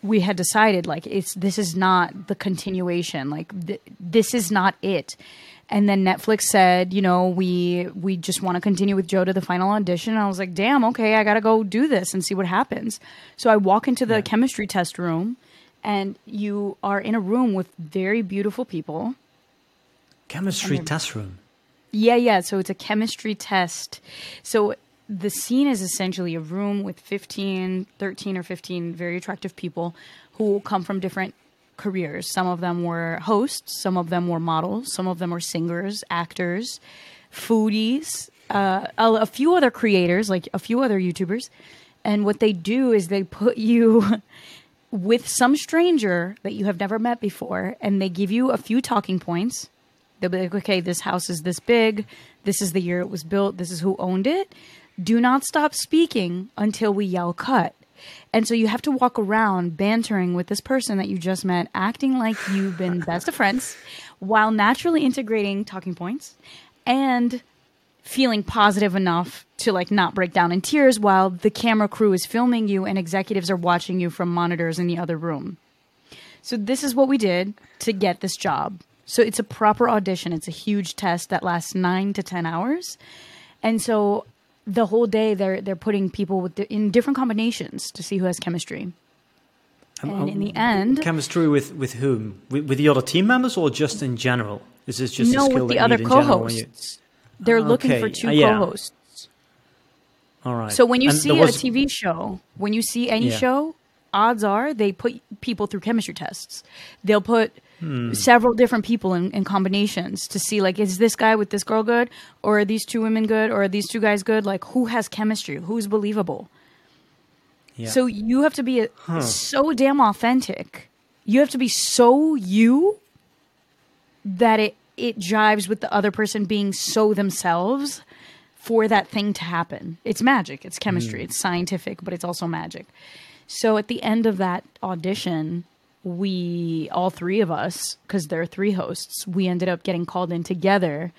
we had decided like it's this is not the continuation. Like th- this is not it. And then Netflix said, you know, we we just want to continue with Jo to the final audition. And I was like, damn, okay, I gotta go do this and see what happens. So I walk into the chemistry test room, and you are in a room with very beautiful people. Chemistry test room. Yeah, yeah. So it's a chemistry test. So the scene is essentially a room with 15, 13 or 15 very attractive people who come from different careers. Some of them were hosts, some of them were models, some of them were singers, actors, foodies, uh, a, a few other creators, like a few other YouTubers. And what they do is they put [laughs] you with some stranger that you have never met before, and they give you a few talking points. They'll be like, okay, this house is this big. This is the year it was built. This is who owned it. Do not stop speaking until we yell cut. And so you have to walk around bantering with this person that you just met, acting like you've been [laughs] best of friends, while naturally integrating talking points and feeling positive enough to like not break down in tears while the camera crew is filming you and executives are watching you from monitors in the other room. So this is what we did to get this job. So it's a proper audition. It's a huge test that lasts 9 to 10 hours. And so the whole day they're they're putting people with the, in different combinations to see who has chemistry. Um, And um, in the end, chemistry with with whom? With, with the other team members or just in general? Is this just a no, skill with the other need in general when you- co-hosts. They're looking for two uh, yeah. co-hosts. All right. So when you And see there a TV show, when you see any Yeah. show, odds are they put people through chemistry tests. They'll put Hmm. several different people in, in combinations to see like is this guy with this girl good, or are these two women good, or are these two guys good? Like who has chemistry? Who's believable? yeah. So you have to be a, so damn authentic. You have to be so you that it it jives with the other person being so themselves for that thing to happen. It's magic. It's chemistry. It's scientific, but it's also magic. So at the end of that audition, we all three of us, because there are three hosts, we ended up getting called in together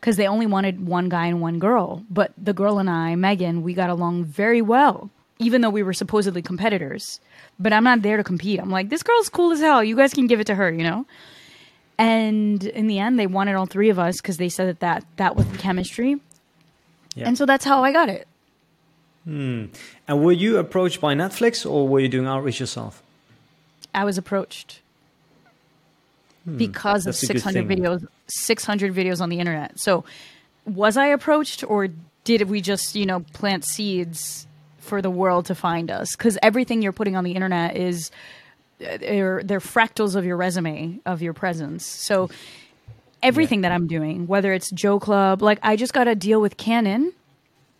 because they only wanted one guy and one girl. But the girl and I, Megan, we got along very well, even though we were supposedly competitors. But I'm not there to compete. I'm like, this girl's cool as hell. You guys can give it to her, you know? And in the end, they wanted all three of us because they said that, that that was the chemistry. Yeah. And so that's how I got it. hmm. And were you approached by Netflix or were you doing outreach yourself? I was approached because of Hmm. that's a good 600 videos, 600 videos on the internet. So, was I approached, or did we just, you know, plant seeds for the world to find us? Because everything you're putting on the internet is they're they're fractals of your resume of your presence. So. Everything that I'm doing, whether it's Jo Club, like I just got a deal with Canon,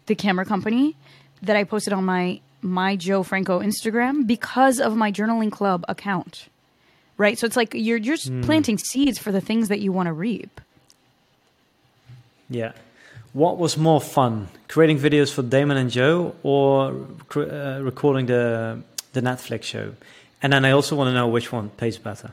the camera company, that I posted on my my Jo Franco Instagram because of my journaling club account. Right? So it's like you're you're just planting seeds for the things that you want to reap. Yeah. What was more fun, creating videos for Damon and Jo, or uh, recording the the Netflix show? And then I also want to know which one pays better.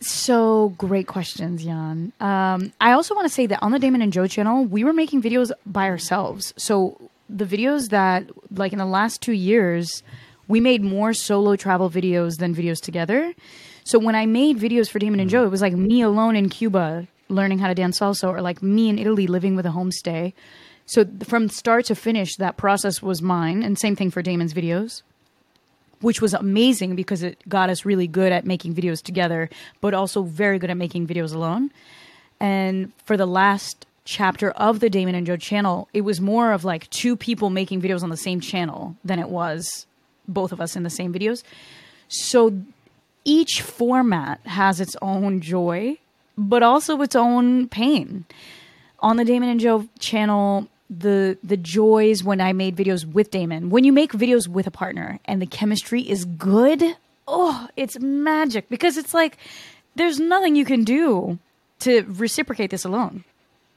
So great questions, Jan. Um, I also want to say that on the Damon and Jo channel, we were making videos by ourselves. So the videos that, like in the last two years, we made more solo travel videos than videos together. So when I made videos for Damon and mm. Jo, it was like me alone in Cuba learning how to dance salsa, or like me in Italy living with a homestay. So from start to finish, that process was mine, and same thing for Damon's videos which was amazing because it got us really good at making videos together, but also very good at making videos alone. And for the last chapter of the Damon and Jo channel, it was more of like two people making videos on the same channel than it was both of us in the same videos. So each format has its own joy, but also its own pain. On the Damon and Jo channel, the the joys when I made videos with Damon. When you make videos with a partner and the chemistry is good, oh, it's magic because it's like there's nothing you can do to reciprocate this alone.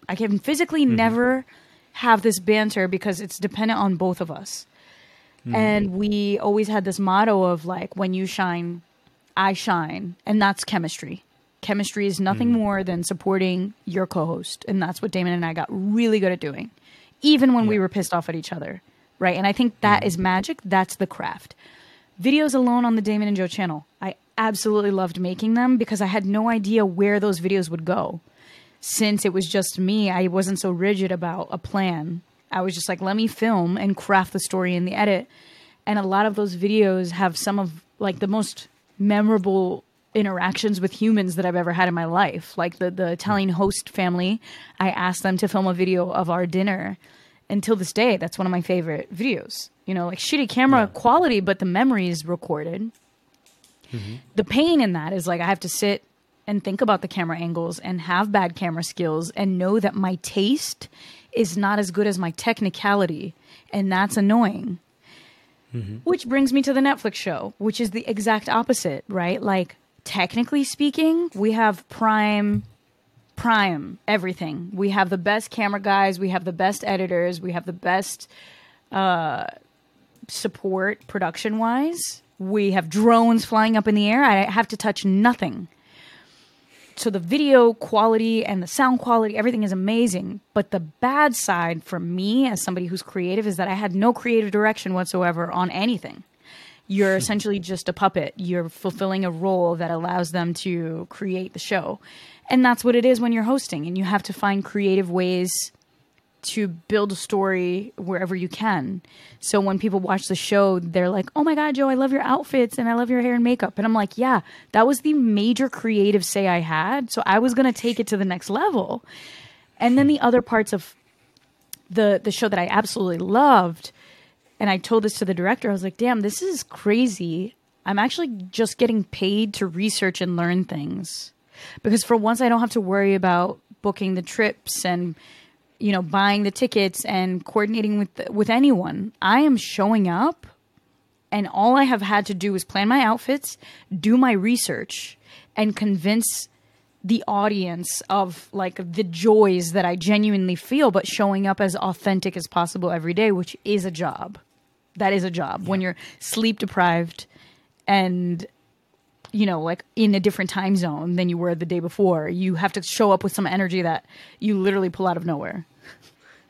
I can physically mm-hmm. never have this banter because it's dependent on both of us. Mm-hmm. And we always had this motto of like when you shine, I shine, and that's chemistry. Chemistry is nothing mm-hmm. more than supporting your co-host, and that's what Damon and I got really good at doing, even when we were pissed off at each other, right? And I think that is magic. That's the craft. Videos alone on the Damon and Jo channel, I absolutely loved making them because I had no idea where those videos would go. Since it was just me, I wasn't so rigid about a plan. I was just like, let me film and craft the story in the edit. And a lot of those videos have some of like the most memorable interactions with humans that I've ever had in my life. Like the the Italian host family, I asked them to film a video of our dinner. Until this day, that's one of my favorite videos. You know, like shitty camera quality, but the memory is recorded. Mm-hmm. The pain in that is like I have to sit and think about the camera angles and have bad camera skills and know that my taste is not as good as my technicality. And that's annoying. Which brings me to the Netflix show, which is the exact opposite, right? Like, technically speaking, we have prime, prime everything. We have the best camera guys, we have the best editors, we have the best uh, support production wise. We have drones flying up in the air. I have to touch nothing. So the video quality and the sound quality, everything is amazing. But the bad side for me as somebody who's creative is that I had no creative direction whatsoever on anything. You're [laughs] essentially just a puppet. You're fulfilling a role that allows them to create the show. And that's what it is when you're hosting. And you have to find creative ways to build a story wherever you can. So when people watch the show, they're like, "Oh my god, Jo, I love your outfits and I love your hair and makeup." And I'm like, "Yeah, that was the major creative say I had, so I was going to take it to the next level." And then the other parts of the the show that I absolutely loved, and I told this to the director, I was like, "Damn, this is crazy. I'm actually just getting paid to research and learn things." Because for once I don't have to worry about booking the trips and you know buying the tickets and coordinating with with anyone. I am showing up and all I have had to do is plan my outfits, do my research and convince the audience of like the joys that I genuinely feel but showing up as authentic as possible every day, which is a job. That is a job when you're sleep deprived and you know, like in a different time zone than you were the day before. You have to show up with some energy that you literally pull out of nowhere.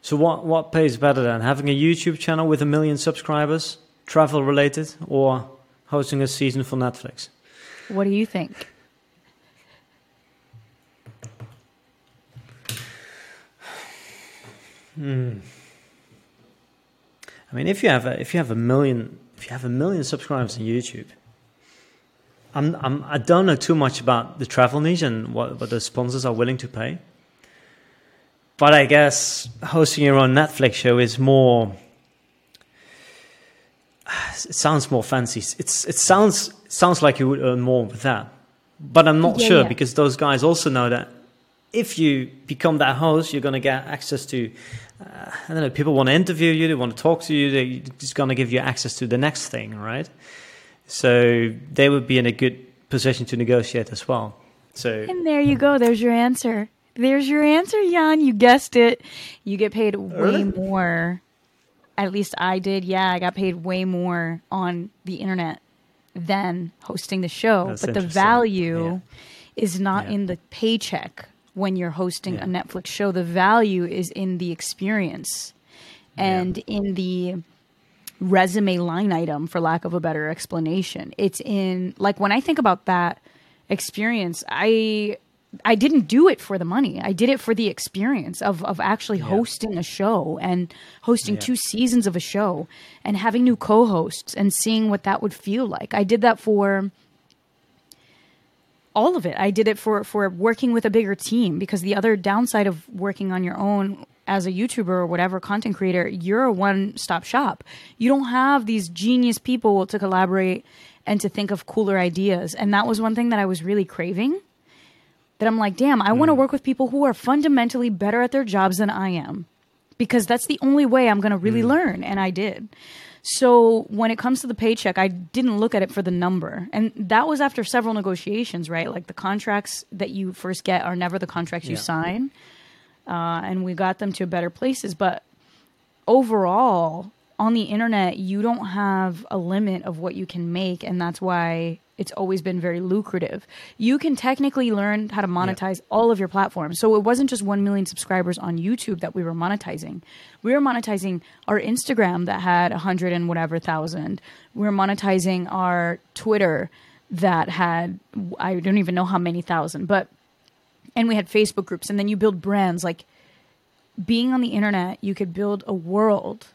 So what what pays better than having a YouTube channel with a million subscribers, travel related, or hosting a season for Netflix? What do you think? Hmm. I mean, if you have a, if you have a million if you have a million subscribers on YouTube, I'm, I'm I don't know too much about the travel niche and what what the sponsors are willing to pay. But I guess hosting your own Netflix show is more. It sounds more fancy. It's it sounds sounds like you would earn more with that, but I'm not Yeah, sure yeah. because those guys also know that if you become that host, you're going to get access to. Uh, I don't know. People want to interview you. They want to talk to you. They're just going to give you access to the next thing, right? So they would be in a good position to negotiate as well. So And there you go. There's your answer. There's your answer, Jan. You guessed it. You get paid way more. At least I did. Yeah, I got paid way more on the internet than hosting the show. That's but the value Yeah. is not Yeah. in the paycheck when you're hosting Yeah. a Netflix show. The value is in the experience and in the resume line item for lack of a better explanation it's in like when i think about that experience i i didn't do it for the money i did it for the experience of of actually hosting a show and hosting Yeah. two seasons of a show and having new co-hosts and seeing what that would feel like i did that for all of it. I did it for for working with a bigger team because the other downside of working on your own as a YouTuber or whatever content creator, you're a one-stop shop. You don't have these genius people to collaborate and to think of cooler ideas. And that was one thing that I was really craving. That I'm like, damn, I want to work with people who are fundamentally better at their jobs than I am. Because that's the only way I'm going to really learn. And I did. So when it comes to the paycheck, I didn't look at it for the number. And that was after several negotiations, right? Like the contracts that you first get are never the contracts you sign. Uh, and we got them to better places. But overall, on the internet, you don't have a limit of what you can make. And that's why it's always been very lucrative. You can technically learn how to monetize yeah. all of your platforms. So it wasn't just 1 million subscribers on YouTube that we were monetizing. We were monetizing our Instagram that had 100 and whatever thousand. We were monetizing our Twitter that had I don't even know how many thousand, but and we had Facebook groups and then you build brands like being on the internet, you could build a world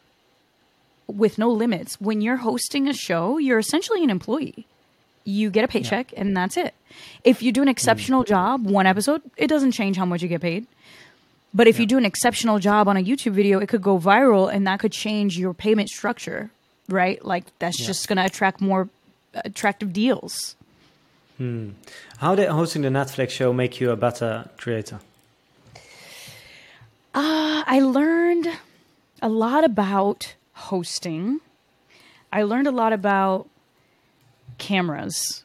with no limits. When you're hosting a show, you're essentially an employee you get a paycheck yeah. and that's it. If you do an exceptional mm. job, one episode, it doesn't change how much you get paid. But if yeah. you do an exceptional job on a YouTube video, it could go viral and that could change your payment structure, right? Like that's yeah. just going to attract more attractive deals. Hmm. How did hosting the Netflix show make you a better creator? Uh, I learned a lot about hosting. I learned a lot about cameras.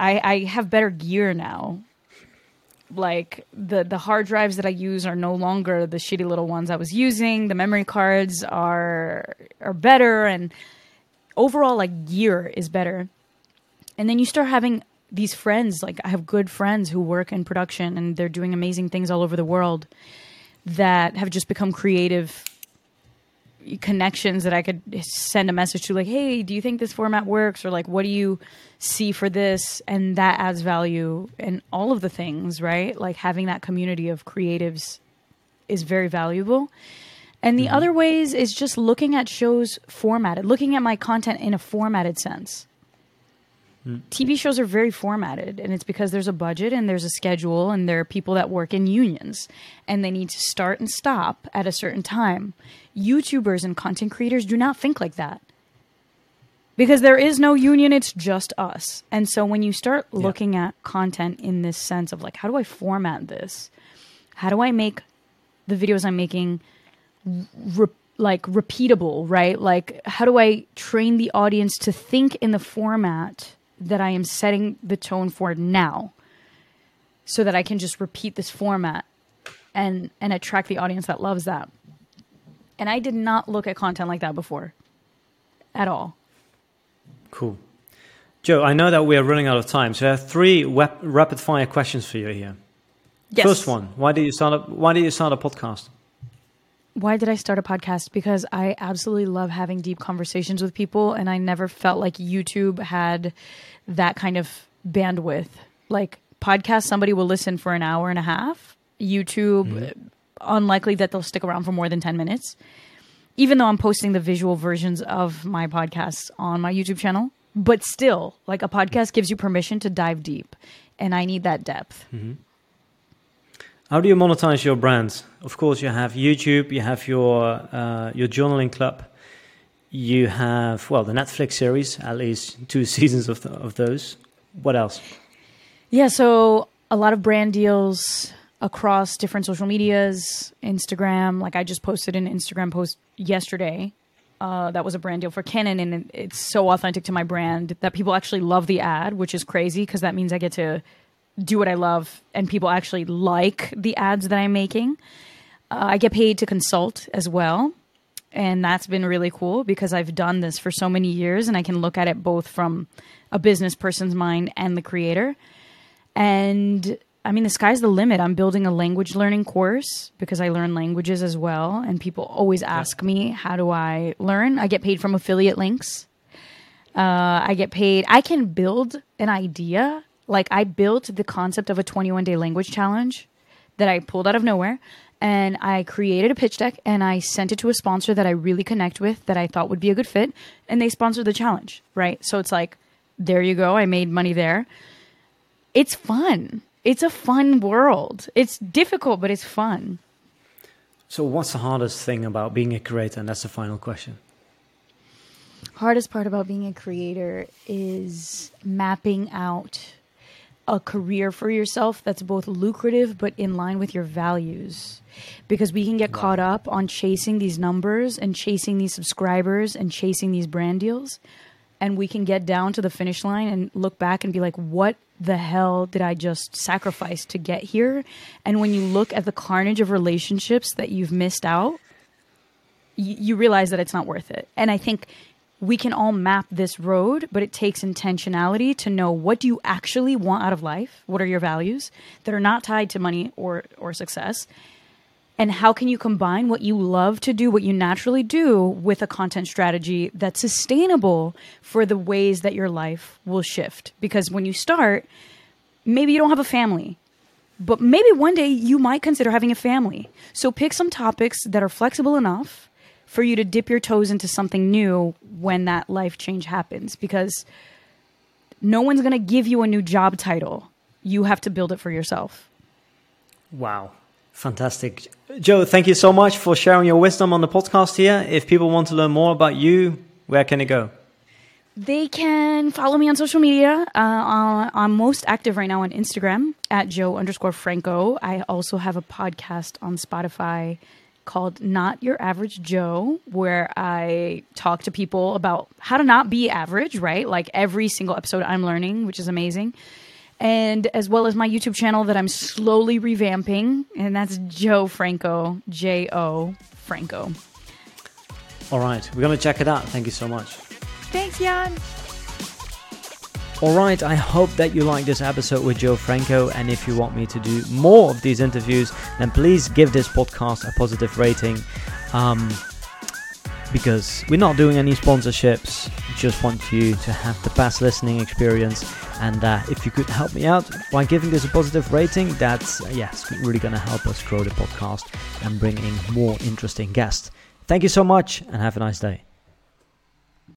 I, I have better gear now. Like the the hard drives that I use are no longer the shitty little ones I was using. The memory cards are are better and overall like gear is better. And then you start having these friends, like I have good friends who work in production and they're doing amazing things all over the world that have just become creative connections that I could send a message to, like, hey, do you think this format works? Or like, what do you see for this? And that adds value and all of the things, right? Like having that community of creatives is very valuable. And the mm-hmm. other ways is just looking at shows formatted, looking at my content in a formatted sense. Mm. TV shows are very formatted, and it's because there's a budget and there's a schedule, and there are people that work in unions, and they need to start and stop at a certain time. YouTubers and content creators do not think like that because there is no union, it's just us. And so when you start looking yeah. at content in this sense of like, how do I format this? How do I make the videos I'm making re- like repeatable, right? Like, how do I train the audience to think in the format that I am setting the tone for now so that I can just repeat this format and and attract the audience that loves that. And I did not look at content like that before at all. Cool. Jo, I know that we are running out of time, so I have three rapid fire questions for you here. Yes. First one, why did you start a, why did you start a podcast? Why did I start a podcast? Because I absolutely love having deep conversations with people, and I never felt like YouTube had that kind of bandwidth. Like podcast, somebody will listen for an hour and a half. YouTube, mm-hmm. unlikely that they'll stick around for more than ten minutes. Even though I'm posting the visual versions of my podcasts on my YouTube channel, but still, like a podcast gives you permission to dive deep, and I need that depth. Mm-hmm. How do you monetize your brands? Of course, you have YouTube, you have your uh, your journaling club, you have well the Netflix series, at least two [laughs] seasons of the, of those. What else? Yeah, so a lot of brand deals across different social medias, Instagram. Like I just posted an Instagram post yesterday. Uh, that was a brand deal for Canon, and it's so authentic to my brand that people actually love the ad, which is crazy because that means I get to do what I love and people actually like the ads that I'm making. Uh, I get paid to consult as well. And that's been really cool because I've done this for so many years and I can look at it both from a business person's mind and the creator. And I mean, the sky's the limit. I'm building a language learning course because I learn languages as well. And people always ask me, how do I learn? I get paid from affiliate links. Uh, I get paid. I can build an idea like I built the concept of a 21 day language challenge that I pulled out of nowhere and I created a pitch deck and I sent it to a sponsor that I really connect with that I thought would be a good fit and they sponsored the challenge, right? So it's like there you go, I made money there. It's fun. It's a fun world. It's difficult but it's fun. So what's the hardest thing about being a creator and that's the final question? Hardest part about being a creator is mapping out a career for yourself that's both lucrative but in line with your values. Because we can get wow. caught up on chasing these numbers and chasing these subscribers and chasing these brand deals. And we can get down to the finish line and look back and be like, what the hell did I just sacrifice to get here? And when you look at the carnage of relationships that you've missed out, you, you realize that it's not worth it. And I think we can all map this road, but it takes intentionality to know what do you actually want out of life? What are your values that are not tied to money or or success? And how can you combine what you love to do, what you naturally do, with a content strategy that's sustainable for the ways that your life will shift? Because when you start, maybe you don't have a family, but maybe one day you might consider having a family. So pick some topics that are flexible enough for you to dip your toes into something new when that life change happens because no one's going to give you a new job title. You have to build it for yourself. Wow. Fantastic. Jo, thank you so much for sharing your wisdom on the podcast here. If people want to learn more about you, where can they go? They can follow me on social media. Uh, I'm most active right now on Instagram at Jo underscore Franco. I also have a podcast on Spotify called Not Your Average Jo, where I talk to people about how to not be average, right? Like every single episode I'm learning, which is amazing and as well as my YouTube channel that I'm slowly revamping, and that's Jo Franco, J O Franco. All right, we're going to check it out. Thank you so much. Thanks, Jan. All right, I hope that you like this episode with Jo Franco. And if you want me to do more of these interviews, then please give this podcast a positive rating. Um, because we're not doing any sponsorships, just want you to have the best listening experience and uh, if you could help me out by giving this a positive rating, that's, uh, yes, really going to help us grow the podcast and bring in more interesting guests. Thank you so much and have a nice day.